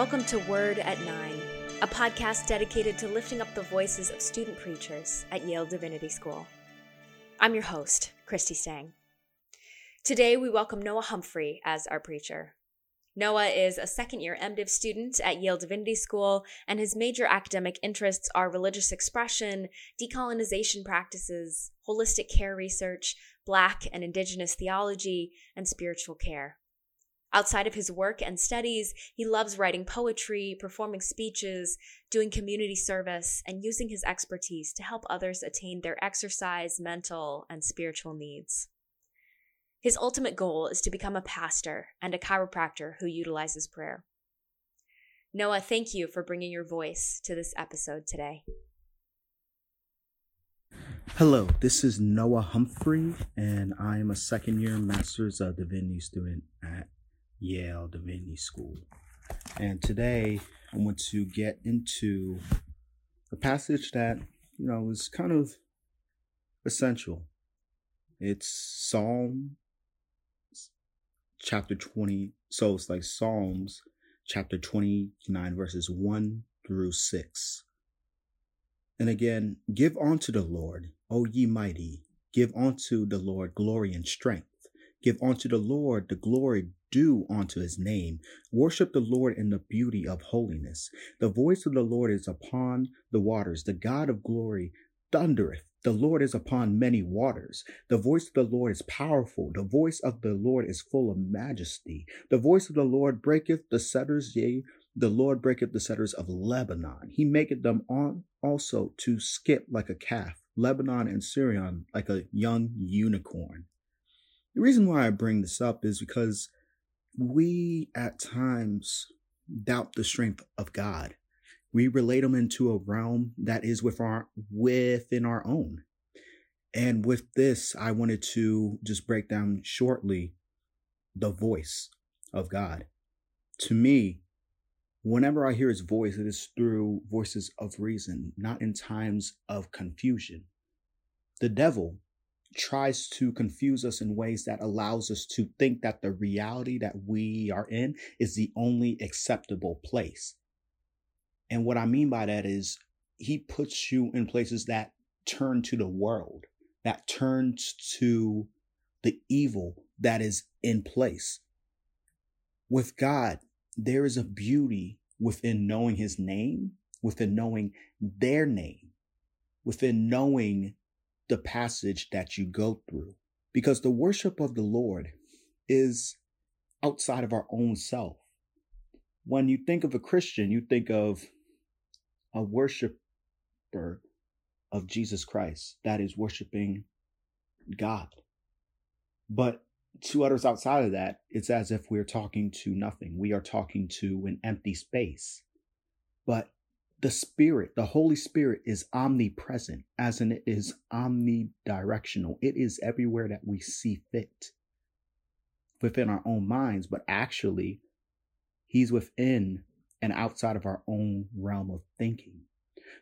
Welcome to Word at Nine, a podcast dedicated to lifting up the voices of student preachers at Yale Divinity School. I'm your host, Christy Stang. Today, we welcome Noah Humphrey as our preacher. Noah is a second year MDiv student at Yale Divinity School, and his major academic interests are religious expression, decolonization practices, holistic care research, Black and Indigenous theology, and spiritual care. Outside of his work and studies, he loves writing poetry, performing speeches, doing community service, and using his expertise to help others attain their exercise, mental, and spiritual needs. His ultimate goal is to become a pastor and a chiropractor who utilizes prayer. Noah, thank you for bringing your voice to this episode today. Hello, this is Noah Humphrey, and I am a second year Master's of Divinity student at Yale Divinity School. And today I want to get into a passage that, you know, is kind of essential. It's Psalm chapter 20. So it's like Psalms chapter 29, verses 1 through 6. And again, give unto the Lord, O ye mighty, give unto the Lord glory and strength. Give unto the Lord the glory due unto his name. Worship the Lord in the beauty of holiness. The voice of the Lord is upon the waters. The God of glory thundereth. The Lord is upon many waters. The voice of the Lord is powerful. The voice of the Lord is full of majesty. The voice of the Lord breaketh the cedars, yea, the Lord breaketh the cedars of Lebanon. He maketh them on also to skip like a calf, Lebanon and Sirion like a young unicorn. The reason why I bring this up is because we at times doubt the strength of God. We relate him into a realm that is with our, within our own. And with this, I wanted to just break down shortly the voice of God. To me, whenever I hear his voice, it is through voices of reason, not in times of confusion. The devil tries to confuse us in ways that allows us to think that the reality that we are in is the only acceptable place. And what I mean by that is he puts you in places that turn to the world, that turns to the evil that is in place. With God, there is a beauty within knowing his name, within knowing their name, within knowing the passage that you go through because the worship of the Lord is outside of our own self. When you think of a Christian, you think of a worshiper of Jesus Christ that is worshiping God. But to others outside of that, it's as if we're talking to nothing. We are talking to an empty space. But the Spirit, the Holy Spirit is omnipresent, as in it is omnidirectional. It is everywhere that we see fit within our own minds, but actually, He's within and outside of our own realm of thinking.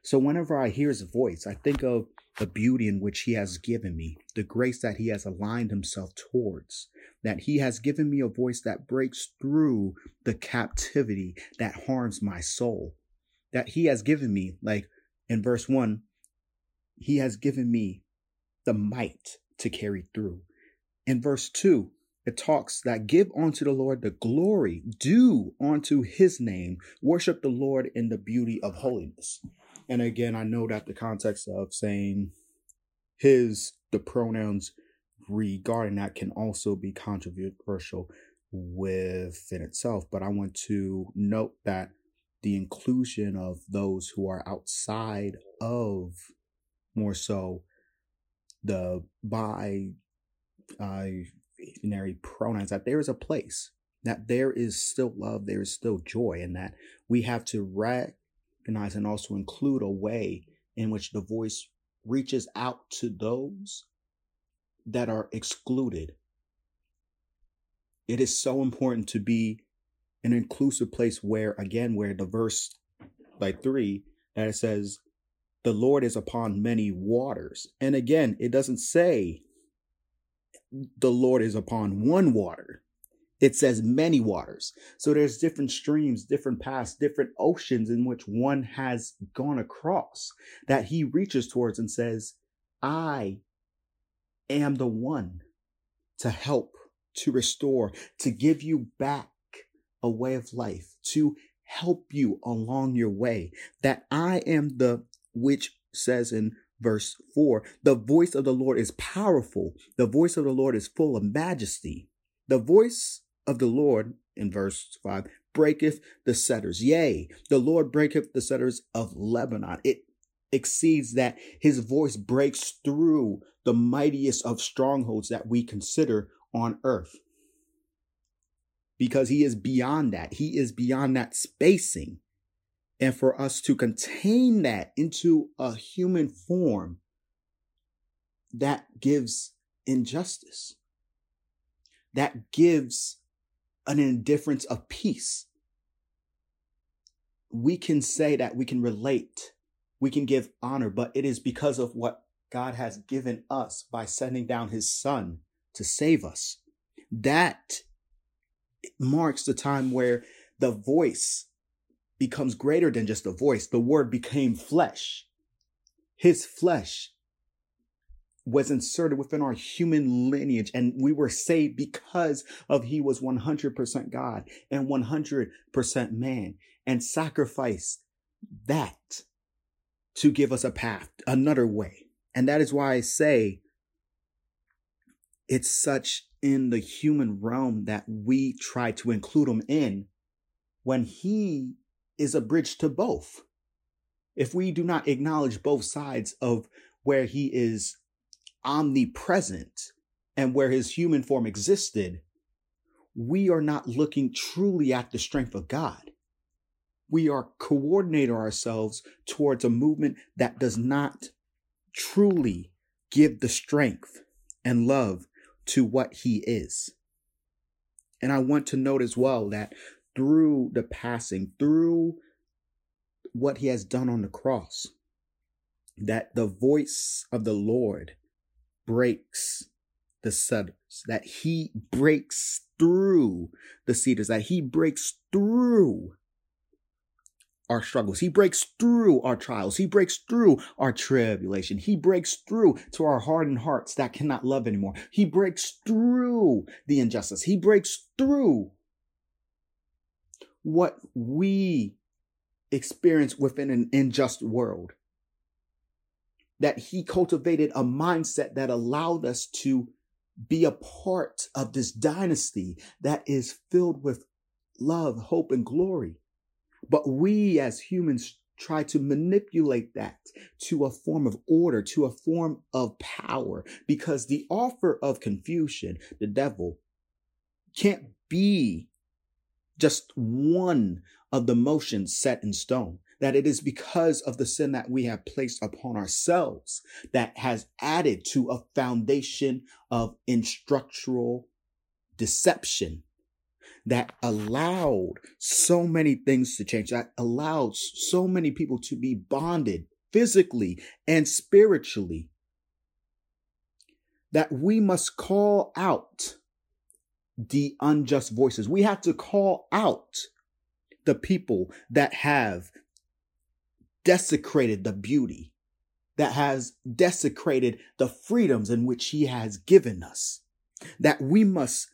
So whenever I hear His voice, I think of the beauty in which He has given me, the grace that He has aligned Himself towards, that He has given me a voice that breaks through the captivity that harms my soul that he has given me, like in verse one, he has given me the might to carry through. In verse two, it talks that give unto the Lord the glory due unto his name, worship the Lord in the beauty of holiness. And again, I know that the context of saying his, the pronouns regarding that can also be controversial within itself. But I want to note that the inclusion of those who are outside of more so the binary uh, pronouns that there is a place that there is still love there is still joy and that we have to recognize and also include a way in which the voice reaches out to those that are excluded. It is so important to be an inclusive place where, again, where the verse like three, that it says, the Lord is upon many waters. And again, it doesn't say the Lord is upon one water. It says many waters. So there's different streams, different paths, different oceans in which one has gone across that he reaches towards and says, I am the one to help, to restore, to give you back a way of life, to help you along your way. That I am the, which says in verse 4 the voice of the Lord is powerful, the voice of the Lord is full of majesty. The voice of the Lord, in verse 5, breaketh the cedars. Yea, the Lord breaketh the cedars of Lebanon. It exceeds that his voice breaks through the mightiest of strongholds that we consider on earth. Because he is beyond that. He is beyond that spacing. And for us to contain that into a human form, that gives injustice. That gives an indifference of peace. We can say that we can relate, we can give honor, but it is because of what God has given us by sending down his son to save us. That marks the time where the voice becomes greater than just a voice. The word became flesh. His flesh was inserted within our human lineage and we were saved because of he was 100% God and 100% man and sacrificed that to give us a path, another way. And that is why I say it's such in the human realm that we try to include him in when he is a bridge to both. If we do not acknowledge both sides of where he is omnipresent and where his human form existed, we are not looking truly at the strength of God. We are coordinating ourselves towards a movement that does not truly give the strength and love to what he is. And I want to note as well that through the passing, through what he has done on the cross, that the voice of the Lord breaks the cedars, that he breaks through the cedars, that he breaks through our struggles. He breaks through our trials. He breaks through our tribulation. He breaks through to our hardened hearts that cannot love anymore. He breaks through the injustice. He breaks through what we experience within an unjust world. That he cultivated a mindset that allowed us to be a part of this dynasty that is filled with love, hope, and glory. But we as humans try to manipulate that to a form of order, to a form of power, because the offer of confusion, the devil, can't be just one of the motions set in stone. That it is because of the sin that we have placed upon ourselves that has added to a foundation of instructural deception that allowed so many things to change, that allowed so many people to be bonded physically and spiritually, that we must call out the unjust voices. We have to call out the people that have desecrated the beauty, that has desecrated the freedoms in which he has given us, that we must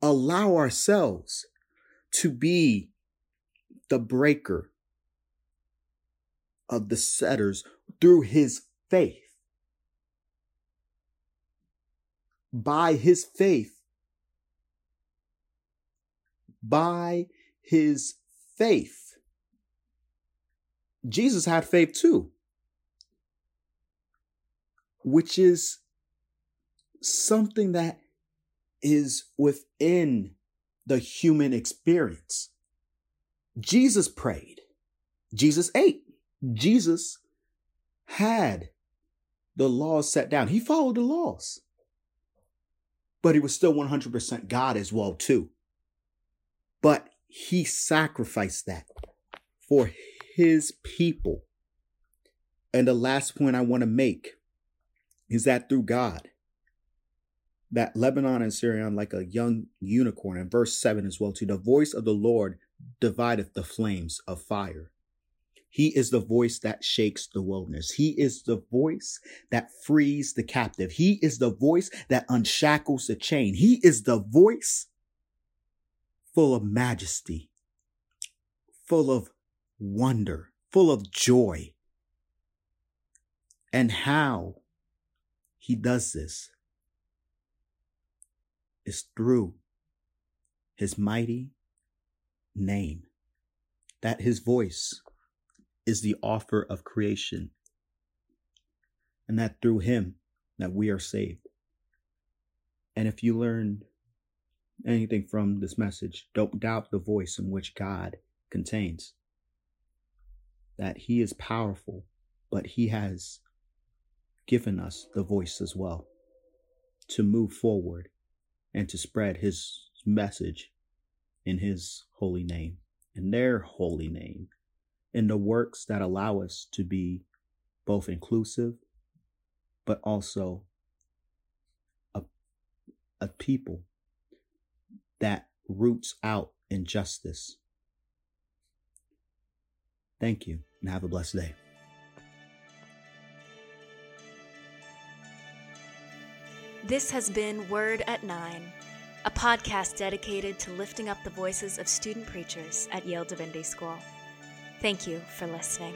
allow ourselves to be the breaker of the setters through his faith. By his faith, by his faith. Jesus had faith too, which is something that is within the human experience. Jesus prayed. Jesus ate. Jesus had the laws set down. He followed the laws. But he was still 100% God as well too. But he sacrificed that for his people. And the last point I want to make is that through God, that Lebanon and Sirion like a young unicorn. And verse 7 as well, too. The voice of the Lord divideth the flames of fire. He is the voice that shakes the wilderness. He is the voice that frees the captive. He is the voice that unshackles the chain. He is the voice full of majesty, full of wonder, full of joy. And how he does this is through his mighty name, that his voice is the author of creation, and that through him that we are saved. And if you learned anything from this message, don't doubt the voice in which God contains. That he is powerful, but he has given us the voice as well to move forward and to spread his message in his holy name, in their holy name, in the works that allow us to be both inclusive, but also a, a people that roots out injustice. Thank you and have a blessed day. This has been Word at Nine, a podcast dedicated to lifting up the voices of student preachers at Yale Divinity School. Thank you for listening.